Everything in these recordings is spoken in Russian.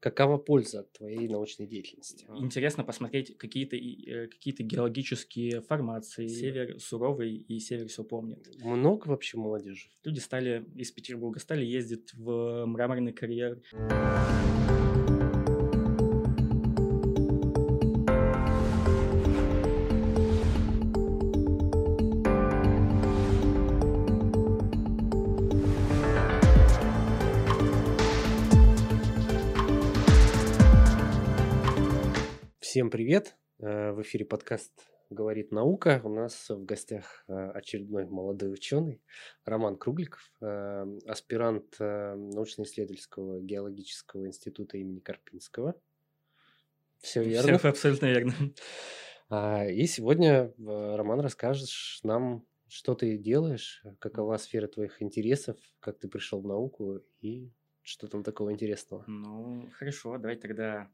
Какова польза от твоей научной деятельности? Интересно посмотреть какие-то э, какие геологические формации. Север суровый и север все помнит. Много вообще молодежи? Люди стали из Петербурга, стали ездить в мраморный карьер. Всем привет! Э, в эфире подкаст «Говорит наука». У нас в гостях э, очередной молодой ученый Роман Кругликов, э, аспирант научно-исследовательского геологического института имени Карпинского. Все верно? Все абсолютно верно. А, и сегодня, Роман, расскажешь нам, что ты делаешь, какова сфера твоих интересов, как ты пришел в науку и что там такого интересного? Ну, хорошо, давай тогда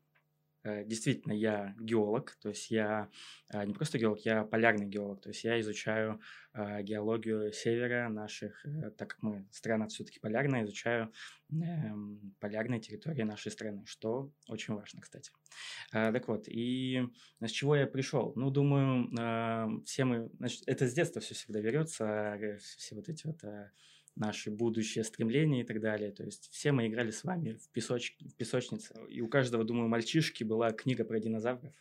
действительно, я геолог, то есть я э, не просто геолог, я полярный геолог, то есть я изучаю э, геологию севера наших, так как мы страна все-таки полярная, изучаю эм, полярные территории нашей страны, что очень важно, кстати. Так вот, и с чего я пришел? Ну, думаю, все мы, значит, это с детства все всегда берется, все вот эти вот наши будущие стремления и так далее. То есть все мы играли с вами в, песоч... в песочнице. И у каждого, думаю, мальчишки была книга про динозавров.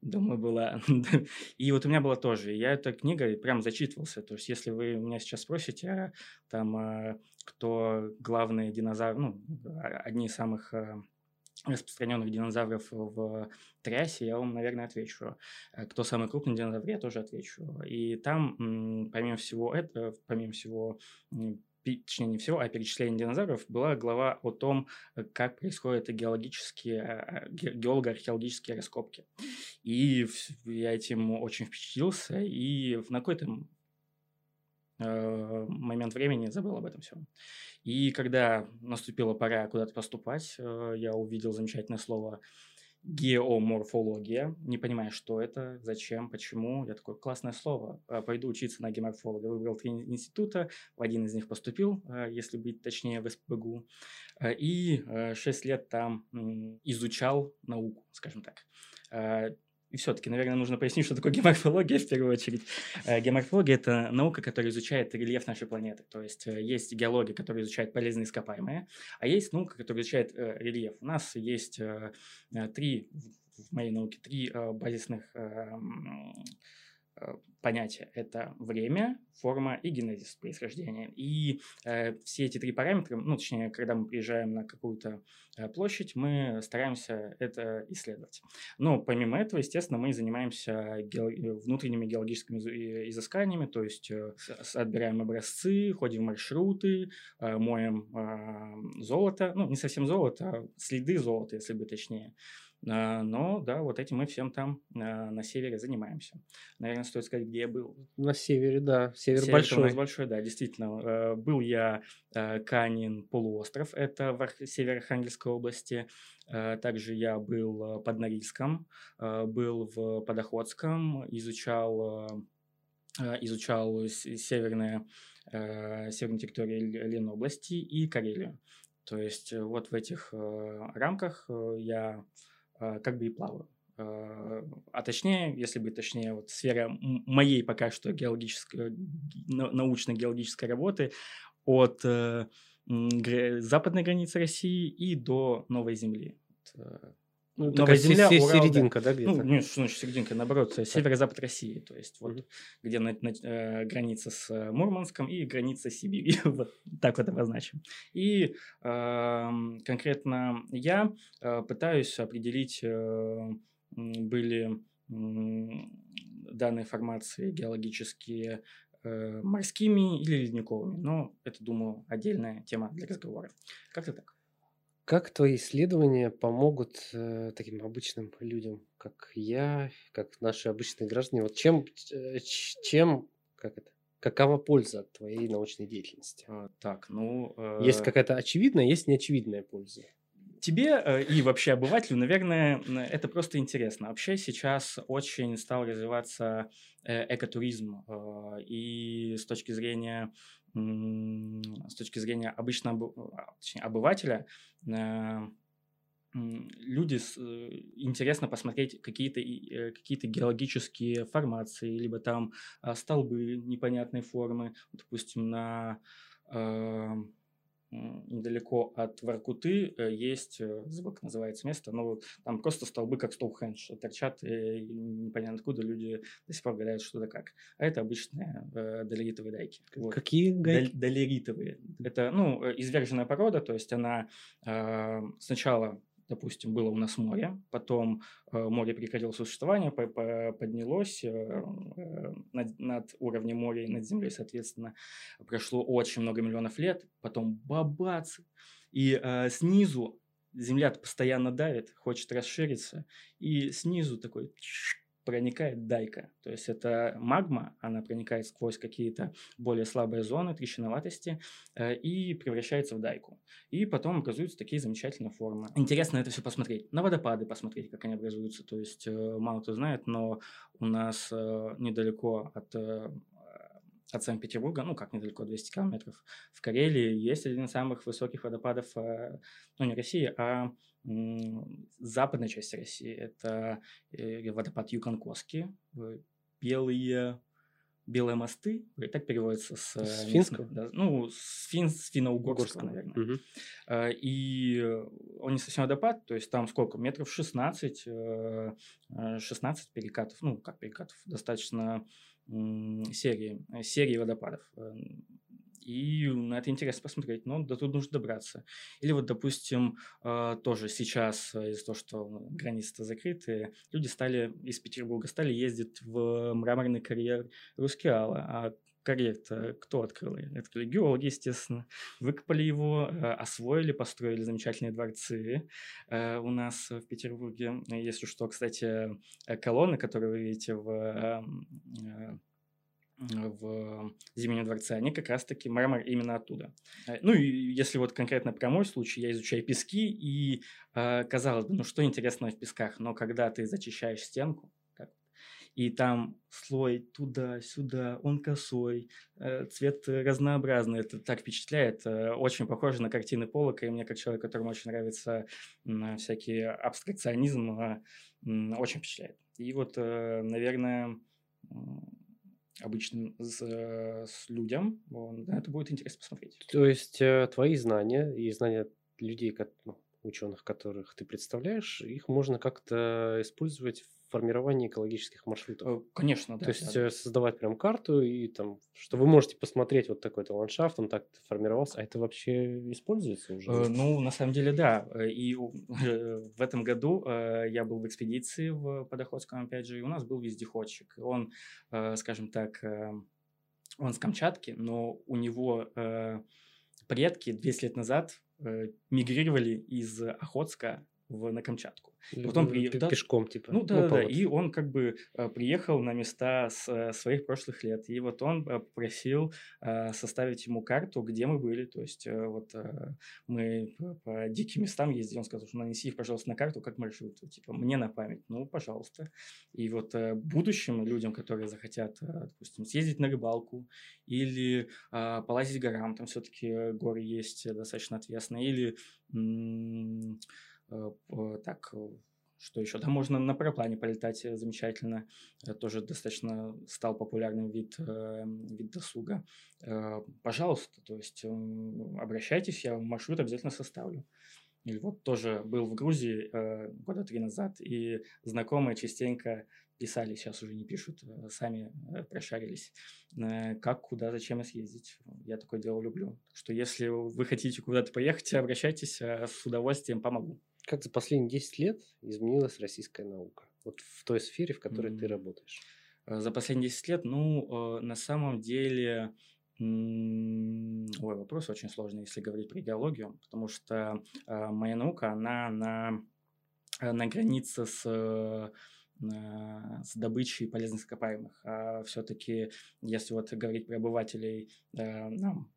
Думаю, была. и вот у меня была тоже. Я эта книга прям зачитывался. То есть, если вы меня сейчас спросите, а, там, а, кто главные динозавры, ну, одни из самых а, распространенных динозавров в Триасе, я вам, наверное, отвечу. Э, кто самый крупный динозавр, я тоже отвечу. И там, помимо всего этого, помимо всего точнее не всего, а перечисление динозавров, была глава о том, как происходят геологические, а, геолого-археологические раскопки. И я этим очень впечатлился, и в какой-то э, момент времени забыл об этом всем. И когда наступила пора куда-то поступать, э, я увидел замечательное слово геоморфология, не понимая, что это, зачем, почему. Я такой, классное слово, э, пойду учиться на геоморфолога. Выбрал три института, в один из них поступил, э, если быть точнее, в СПБГУ. И шесть лет там изучал науку, скажем так. И все-таки, наверное, нужно пояснить, что такое геоморфология в первую очередь. Э, геоморфология – это наука, которая изучает рельеф нашей планеты. То есть э, есть геология, которая изучает полезные ископаемые, а есть наука, которая изучает э, рельеф. У нас есть три, в моей науке, три базисных Э, понятия. Это время, форма и генезис происхождения. И э, все эти три параметра, ну, точнее, когда мы приезжаем на какую-то э, площадь, мы стараемся это исследовать. Но помимо этого, естественно, мы занимаемся гео- внутренними геологическими изысканиями, то есть э, отбираем образцы, ходим в маршруты, э, моем э, золото, ну, не совсем золото, а следы золота, если быть точнее. А, но, да, вот этим мы всем там а, на севере занимаемся. Наверное, стоит сказать, где я был. На севере, да. Север, Север большой. У нас большой, да, действительно. А, был я Канин полуостров, это в северо-Архангельской области. Также я был под Норильском, был в Подоходском, изучал изучал северные, северные территории Ленобласти и Карелию. То есть вот в этих рамках я Э, как бы и плаваю. Э, а точнее, если быть точнее, вот сфера моей пока что геологической, научно-геологической работы от э, западной границы России и до Новой Земли. Ну, Новая земля, Урал, серединка, да, где-то? Ну, нет, что значит серединка, наоборот, северо-запад России, то есть вот, где на, на, э, граница с э, Мурманском и граница с Сибирью, вот так вот обозначим. И э, конкретно я э, пытаюсь определить, э, были э, данные формации геологические э, морскими или ледниковыми, но это, думаю, отдельная тема для разговора. Как-то так. Как твои исследования помогут э, таким обычным людям, как я, как наши обычные граждане? Вот чем, э, чем, как это, какова польза от твоей научной деятельности? А, так, ну... Э... Есть какая-то очевидная, есть неочевидная польза. Тебе э, и вообще обывателю, наверное, это просто интересно. Вообще сейчас очень стал развиваться э, экотуризм, и с точки зрения с точки зрения обычного, а, точнее, обывателя, э, люди э, интересно посмотреть какие-то э, какие-то геологические формации, либо там а, столбы непонятной формы, допустим, на недалеко от Воркуты э, есть, э, забыл, как называется место, но вот там просто столбы, как Стоухендж, торчат, и непонятно откуда люди до сих пор гадают, что да как. А это обычные э, долеритовые дайки. Вот. Какие гайки? Дол- долеритовые. Это, ну, э, изверженная порода, то есть она э, сначала допустим, было у нас море, потом э, море прекратило существование, по по поднялось э, э, над, над уровнем моря и над землей, соответственно, прошло очень много миллионов лет, потом бабац, и э, снизу земля постоянно давит, хочет расшириться, и снизу такой проникает дайка. То есть это магма, она проникает сквозь какие-то более слабые зоны трещиноватости э, и превращается в дайку. И потом образуются такие замечательные формы. Интересно это все посмотреть. На водопады посмотреть, как они образуются. То есть э, мало кто знает, но у нас э, недалеко от от Санкт-Петербурга, ну как недалеко, 200 километров, в Карелии есть один из самых высоких водопадов, э, ну не России, а западной части России. Это э, водопад Юконкоски, белые белые мосты, и так переводится с, с финского, да, ну с, фин, с финно-угорского, наверное. Угу. И он не совсем водопад, то есть там сколько метров 16, 16 перекатов, ну как перекатов, достаточно серии серии водопадов и на это интересно посмотреть, но до тут нужно добраться. Или вот, допустим, а, тоже сейчас из-за того, что границы закрыты, люди стали из Петербурга стали ездить в мраморный карьер Рускеала, а карьер-то кто открыл? Открыли геологи, естественно. Выкопали его, а, освоили, построили замечательные дворцы а, у нас в Петербурге. Если что, кстати, колонны, которые вы видите в в Зимнем дворце, они как раз-таки мрамор именно оттуда. Э, ну и если вот конкретно про мой случай, я изучаю пески, и э, казалось бы, ну что интересного в песках, но когда ты зачищаешь стенку, и там слой туда-сюда, он косой, э, цвет разнообразный, это так впечатляет, очень похоже на картины Полока, и мне как человек, которому очень нравится всякий абстракционизм, очень впечатляет. И вот, наверное, обычным с, э, с людям, на это будет интересно посмотреть. То есть э, твои знания и знания людей, ну, ученых, которых ты представляешь, их можно как-то использовать формирование экологических маршрутов. Э, конечно, да. То есть да. Э, создавать прям карту и там, что вы можете посмотреть вот такой-то ландшафт, он так формировался, а это вообще используется уже? Э, ну, на самом деле, да. И в этом году я был в экспедиции в Подоходском, опять же, и у нас был вездеходчик. Он, скажем так, он с Камчатки, но у него предки 200 лет назад мигрировали из Охотска в, на Камчатку. Потом при... Пешком, типа. Ну да, ну, да, и он как бы э, приехал на места с э, своих прошлых лет, и вот он э, просил составить ему карту, где мы были, то есть вот мы по диким местам ездили, он сказал, что нанеси их, пожалуйста, на карту как маршрут, типа мне на память, ну, пожалуйста. И вот будущим людям, которые захотят, допустим, съездить на рыбалку или полазить горам, там все-таки горы есть достаточно отвесные, или так, э, что еще? Да, можно на параплане полетать э, замечательно. Тоже достаточно стал популярным вид, вид досуга. Пожалуйста, то есть обращайтесь, я маршрут обязательно составлю. Или вот тоже был в Грузии года три назад, и знакомые частенько писали, сейчас уже не пишут, сами прошарились, как, куда, зачем съездить. Я такое дело люблю. Так что если вы хотите куда-то поехать, обращайтесь, с удовольствием помогу. Как за последние 10 лет изменилась российская наука? Вот в той сфере, в которой mm. ты работаешь. Э, за последние 10 лет, ну, э, на самом деле, ой, вопрос очень сложный, если говорить про идеологию, потому что э, моя наука, она на, на границе с с добычей полезных ископаемых. А все-таки, если вот говорить про обывателей, нам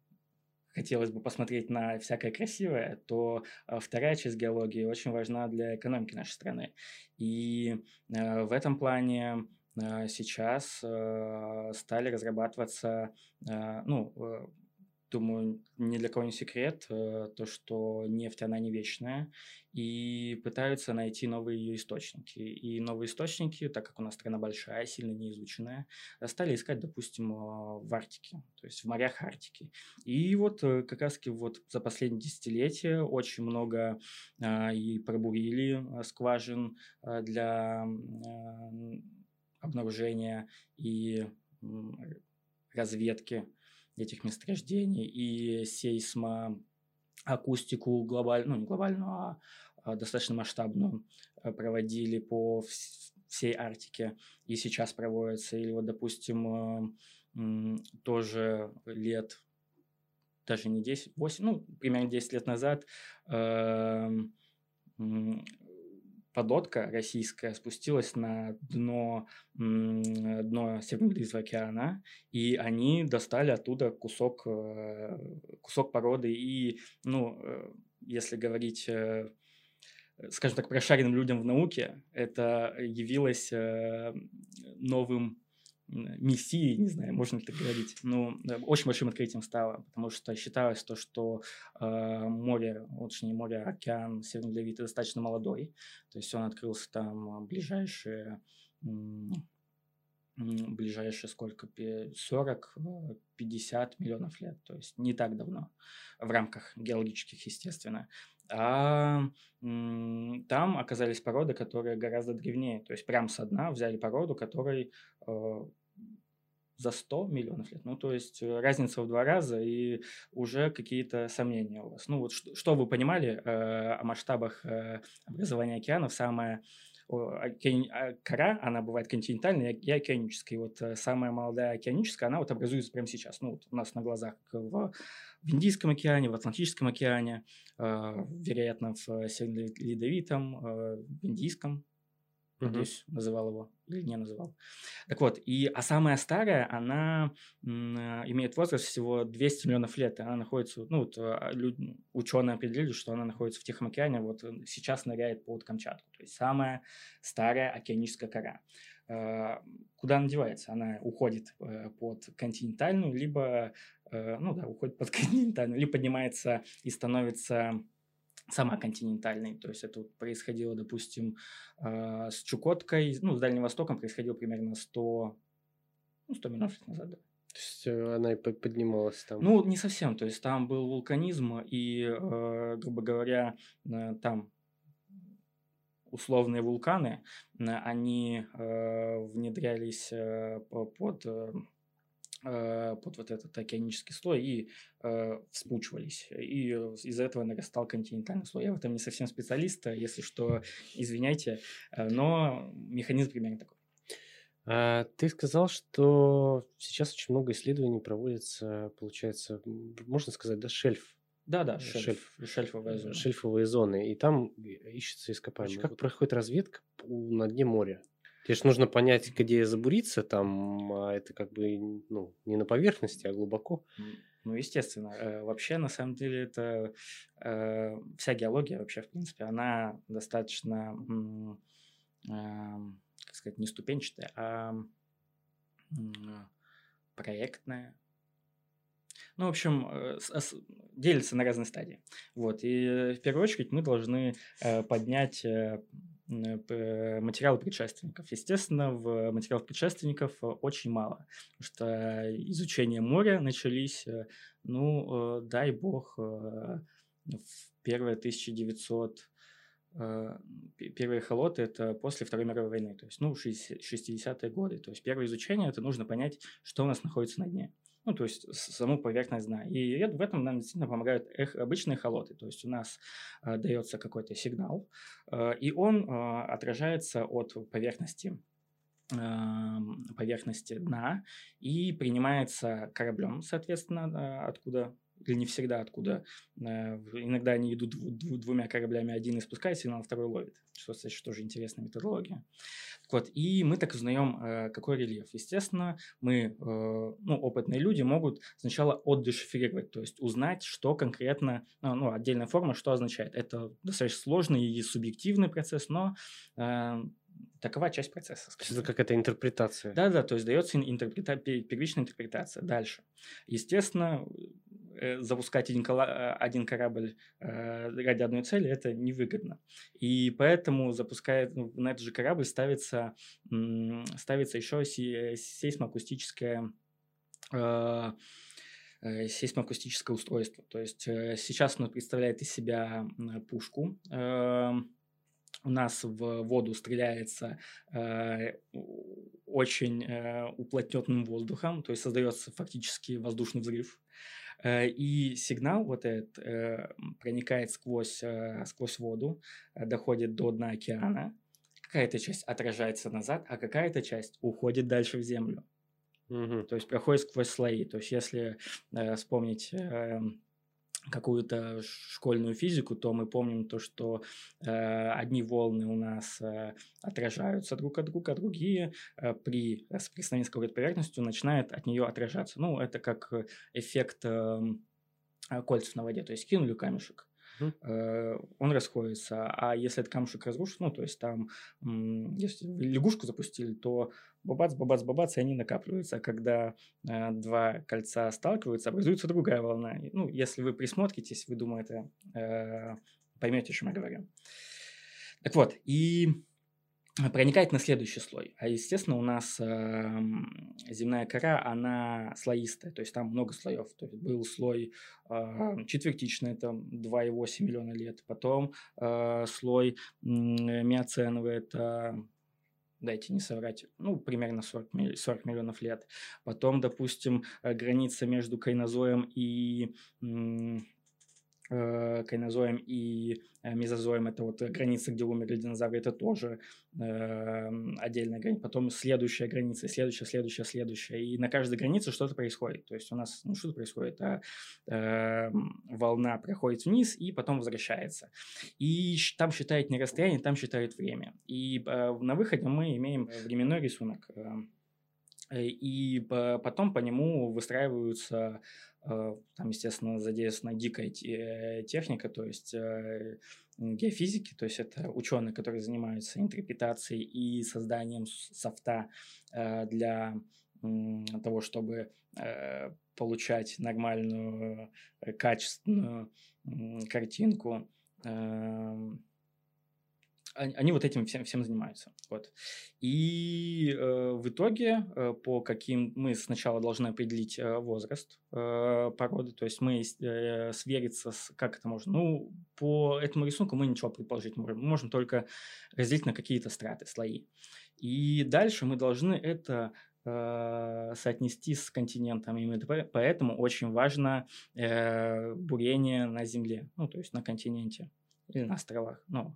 хотелось бы посмотреть на всякое красивое, то а, вторая часть геологии очень важна для экономики нашей страны. И э, в этом плане э, сейчас э, стали разрабатываться, ну, думаю, ни для кого не секрет, э, то, что нефть, она не вечная, и пытаются найти новые ее источники. И новые источники, так как у нас страна большая, сильно неизученная, стали искать, допустим, э, в Арктике, то есть в морях Арктики. И вот э, как раз вот за последние десятилетия очень много и пробурили скважин для обнаружения и разведки этих месторождений и сейсмоакустику глобальную, ну не глобальную, а, а достаточно масштабную э, проводили по всей Арктике и сейчас проводятся. Или вот, допустим, э, тоже лет, даже не 10, 8, ну, примерно 10 лет назад эм, подлодка российская спустилась на дно, дно Северного океана, и они достали оттуда кусок, э, кусок породы. И, ну, э, если говорить э, скажем так, прошаренным людям в науке, это явилось новым мессией, не знаю, можно ли так говорить, но очень большим открытием стало, потому что считалось то, что э, море, точнее море, океан Северный Левит достаточно молодой, то есть он открылся там ближайшие ближайшие сколько, 40-50 миллионов лет, то есть не так давно, в рамках геологических, естественно. А там оказались породы, которые гораздо древнее, то есть прям со дна взяли породу, которой э, за 100 миллионов лет. Ну, то есть э, разница в два раза и уже какие-то сомнения у вас. Ну, вот что, что вы понимали э, о масштабах э, образования океанов, самая. А, кора, она бывает континентальная и океаническая. И вот э, самая молодая океаническая, она вот образуется прямо сейчас. Ну, вот у нас на глазах в, в Индийском океане, в Атлантическом океане, э, вероятно, в Северно-Ледовитом, э, в Индийском Надеюсь, угу. называл его или не называл. Так вот, и, а самая старая, она а, имеет возраст всего 200 миллионов лет. Она находится, ну, вот, а, люди, ученые определили, что она находится в Тихом океане, вот э, сейчас ныряет под Камчатку. То есть самая старая океаническая кора. А, куда она девается? Она уходит э, под континентальную, либо, э, ну да, уходит под континентальную, либо поднимается и становится сама континентальной. То есть это происходило, допустим, э, с Чукоткой, ну, с Дальним Востоком происходило примерно 100, ну, 100 миллионов лет назад, да. То есть э, она и поднималась там? Ну, не совсем. То есть там был вулканизм, и, э, грубо говоря, э, там условные вулканы, они э, внедрялись э, под Э, под вот этот океанический слой и э, вспучивались. И из-за этого нарастал континентальный слой. Я в этом не совсем специалист, если что, извиняйте, э, но механизм примерно такой. А, ты сказал, что сейчас очень много исследований проводится, получается, можно сказать, да, шельф. Да, да, шельф, шельф, шельфовая зона. Шельфовые зоны. И там ищется ископаемые. Как проходит разведка на дне моря? Тебе же нужно понять, где забуриться, там, а это как бы ну, не на поверхности, а глубоко. Ну, естественно. Э, вообще, на самом деле, это э, вся геология вообще, в принципе, она достаточно, э, как сказать, не ступенчатая, а э, проектная. Ну, в общем, делится на разные стадии. Вот. И в первую очередь мы должны поднять материалы предшественников. Естественно, в материалах предшественников э, очень мало, потому что изучение моря начались, э, ну, э, дай бог, в первое 1900 первые холоты это после Второй мировой войны, то есть, ну, 60-е годы. То есть, первое изучение это нужно понять, что у нас находится на дне ну, то есть саму поверхность дна. И в этом нам действительно помогают эх, обычные холоты. То есть у нас э, дается какой-то сигнал, э, и он э, отражается от поверхности поверхности дна и принимается кораблем, соответственно, откуда или не всегда откуда. Иногда они идут двумя кораблями, один испускает сигнал, второй ловит, что, кстати, тоже интересная методология. Вот, и мы так узнаем, э, какой рельеф. Естественно, мы, э, ну, опытные люди могут сначала отдешифрировать, то есть узнать, что конкретно, ну, отдельная форма, что означает. Это достаточно сложный и субъективный процесс, но э, такова часть процесса. Это какая-то интерпретация. Да, да, то есть дается интерпрета... первичная интерпретация. Дальше. Естественно, э, запускать один, кола- один корабль ради одной цели это невыгодно. И поэтому запускает, ну, на этот же корабль ставится, ставится еще сейсмоакустическое сейсмоакустическое устройство. То есть сейчас оно представляет из себя пушку, у нас в воду стреляется э, очень э, уплотненным воздухом, то есть создается фактически воздушный взрыв. Э, и сигнал вот этот э, проникает сквозь, э, сквозь воду, доходит до дна океана. Какая-то часть отражается назад, а какая-то часть уходит дальше в землю. Угу. То есть проходит сквозь слои. То есть если э, вспомнить... Э, какую-то школьную физику, то мы помним то, что э, одни волны у нас э, отражаются друг от друга, а другие э, при соприкосновении с какой-то поверхностью начинают от нее отражаться. Ну, это как эффект э, кольцев на воде, то есть кинули камешек, Э, он расходится. А если этот камушек разрушен, ну, то есть там, если лягушку запустили, то бабац, бабац, бабац, и они накапливаются. А когда э, два кольца сталкиваются, образуется другая волна. Ну, если вы присмотритесь, вы, думаю, это э, поймете, о чем я говорю. Так вот, и проникает на следующий слой. А, естественно, у нас э, земная кора, она слоистая, то есть там много слоев. То есть был слой э, четвертичный, это 2,8 миллиона лет. Потом э, слой э, миоценовый, это дайте не соврать, ну, примерно 40, 40 миллионов лет. Потом, допустим, граница между кайнозоем и кайнозоем и э, мезозоем, это вот граница, где умерли динозавры, это тоже э, отдельная граница. Потом следующая граница, следующая, следующая, следующая. И на каждой границе что-то происходит. То есть у нас, ну что происходит? А, э, волна проходит вниз и потом возвращается. И там считает не расстояние, там считают время. И э, на выходе мы имеем временной рисунок. Э, и потом по нему выстраиваются Э, там, естественно, задействована дикая э, техника, то есть э, геофизики, то есть это ученые, которые занимаются интерпретацией и созданием софта для того, чтобы получать нормальную, качественную картинку. Эм, они вот этим всем, всем занимаются. Вот. И э, в итоге, э, по каким мы сначала должны определить э, возраст э, породы, то есть мы э, свериться с, как это можно. Ну, по этому рисунку мы ничего предположить не можем. Мы можем только разделить на какие-то страты, слои. И дальше мы должны это э, соотнести с континентами. И поэтому очень важно э, бурение на Земле, ну, то есть на континенте или на островах. Ну,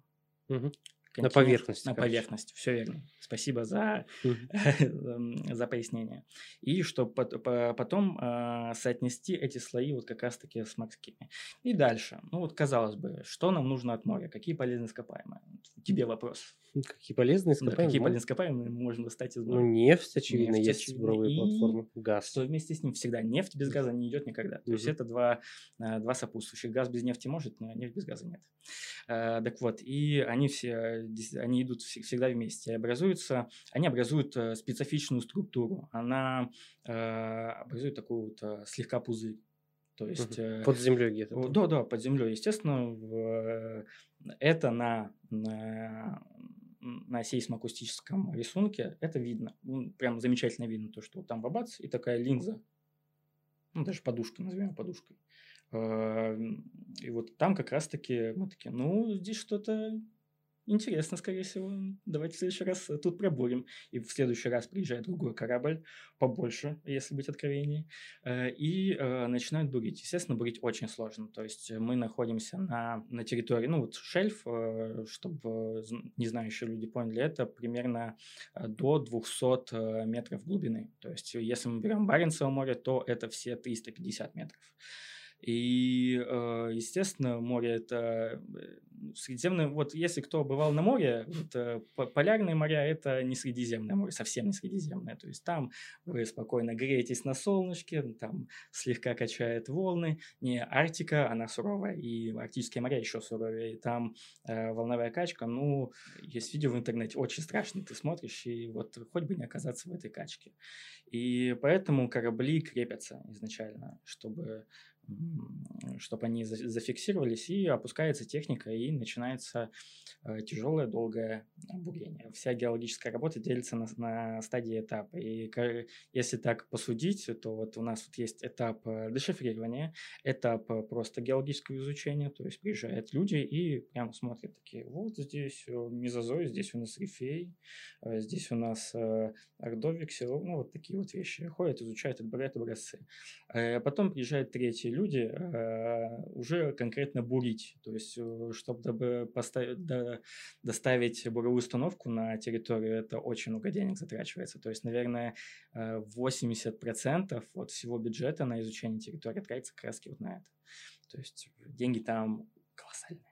Mm-hmm. На поверхности. На короче. поверхности, все верно. Спасибо за, за пояснение. И чтобы потом э, соотнести эти слои вот как раз-таки с морскими. И дальше. Ну вот казалось бы, что нам нужно от моря? Какие полезные ископаемые? Тебе вопрос. Какие полезные ископаемые? Да, какие полезные ископаемые мы можем достать из моря? Ну, нефть, очевидно, нефть, есть буровые и платформы. Газ. Что вместе с ним всегда нефть без газа не идет никогда. То есть это два, э, два сопутствующих. Газ без нефти может, но нефть без газа нет. Э, так вот, и они все, они идут всегда вместе. Образуются, они образуют э, специфичную структуру. Она образует такую вот слегка пузырь. То есть, под землей где-то. Да, да, под землей. Естественно, это на, на на сейсмоакустическом рисунке это видно. Прям замечательно видно то, что там бабац и такая линза. Ну, даже подушка, назовем подушкой. И вот там как раз-таки мы такие, ну, здесь что-то Интересно, скорее всего. Давайте в следующий раз э, тут пробурим. И в следующий раз приезжает другой корабль, побольше, если быть откровенней, э, и э, начинают бурить. Естественно, бурить очень сложно. То есть мы находимся на, на территории, ну вот шельф, чтобы не знающие люди поняли, это примерно до 200 метров глубины. То есть если мы берем Баренцево море, то это все 350 метров. И, естественно, море это Средиземное, вот если кто бывал на море, вот, э, полярные моря – это не Средиземное море, совсем не Средиземное. То есть там вы спокойно греетесь на солнышке, там слегка качает волны. Не Арктика, она суровая, и арктические моря еще суровее. И там э, волновая качка, ну, есть видео в интернете, очень страшно, ты смотришь, и вот хоть бы не оказаться в этой качке. И поэтому корабли крепятся изначально, чтобы чтобы они зафиксировались, и опускается техника, и начинается э, тяжелое, долгое бурение. Вся геологическая работа делится на, на стадии этапа. И если так посудить, то вот у нас вот есть этап э, дешифрирования, этап э, просто геологического изучения, то есть приезжают люди и прямо смотрят такие, вот здесь мезозой, здесь у нас рифей, здесь у нас ордовик, ну вот такие вот вещи. Ходят, изучают, отбирают образцы. Потом приезжают третьи люди, Э, уже конкретно бурить. То есть, э, чтобы поставить, доставить буровую установку на территорию, это очень много денег затрачивается. То есть, наверное, 80% э, от всего бюджета на изучение территории тратится как раз вот на это. То есть, деньги там колоссальные.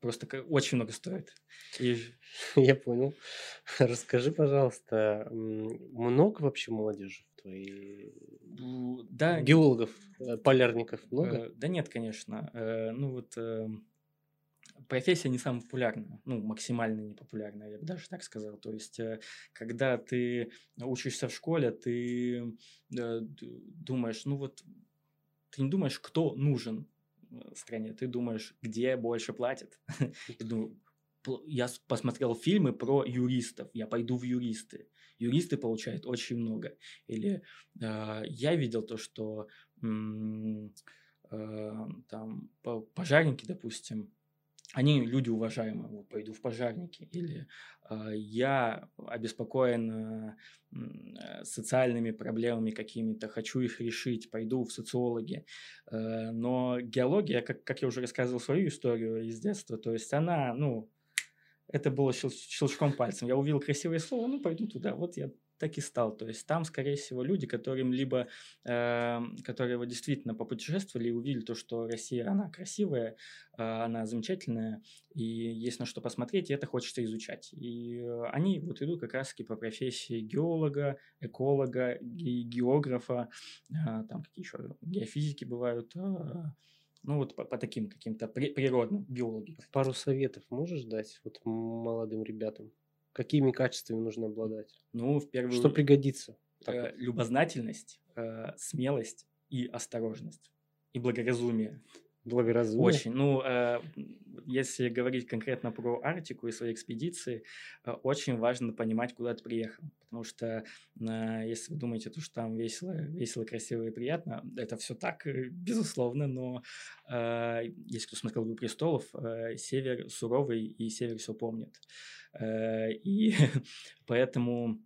Просто очень много стоит. И... Я понял. Расскажи, пожалуйста, много вообще молодежи твоей да. Геологов, э, полярников много? Э, да нет, конечно. Э, ну вот профессия не самая популярная, ну, максимально непопулярная, я бы даже так сказал. То есть, когда ты учишься в школе, ты думаешь, ну вот, ты не думаешь, кто нужен стране, ты думаешь, где больше платят. я посмотрел фильмы про юристов, я пойду в юристы. Юристы получают очень много. Или э, я видел то, что э, там пожарники, допустим, они люди уважаемые, вот, пойду в пожарники. Или э, я обеспокоен э, социальными проблемами какими-то, хочу их решить, пойду в социологи. Э, но геология, как, как я уже рассказывал свою историю из детства, то есть она, ну, это было щелчком пальцем. Я увидел красивое слово, ну, пойду туда. Вот я так и стал. То есть там, скорее всего, люди, которым либо, э, которые вот действительно попутешествовали и увидели то, что Россия, она красивая, э, она замечательная, и есть на что посмотреть, и это хочется изучать. И э, они вот идут как раз-таки по профессии геолога, эколога, ге- географа, э, там какие еще геофизики бывают, э, ну, вот по, по таким каким-то при, природным биологам. Пару советов можешь дать вот молодым ребятам? Какими качествами нужно обладать? Ну, в первую Что пригодится? Э, любознательность, э, смелость и осторожность. И благоразумие. Благоразумие? Очень. Ну, э, если говорить конкретно про Арктику и свои экспедиции, э, очень важно понимать, куда ты приехал. Потому что э, если вы думаете, то, что там весело, весело, красиво и приятно, это все так, э, безусловно, но э, если кто смотрел «Игру престолов», э, север суровый и север все помнит. Э, и поэтому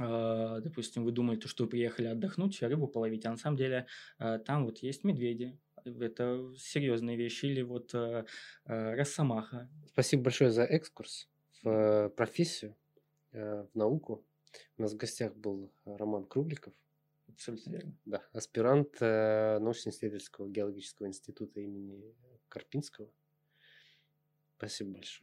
Uh, допустим, вы думаете, что вы приехали отдохнуть, рыбу половить, а на самом деле uh, там вот есть медведи, это серьезные вещи, или вот э, э, Росомаха. Спасибо большое за экскурс в э, профессию, э, в науку. У нас в гостях был Роман Кругликов. Абсолютно верно. Да, аспирант э, научно-исследовательского геологического института имени Карпинского. Спасибо большое.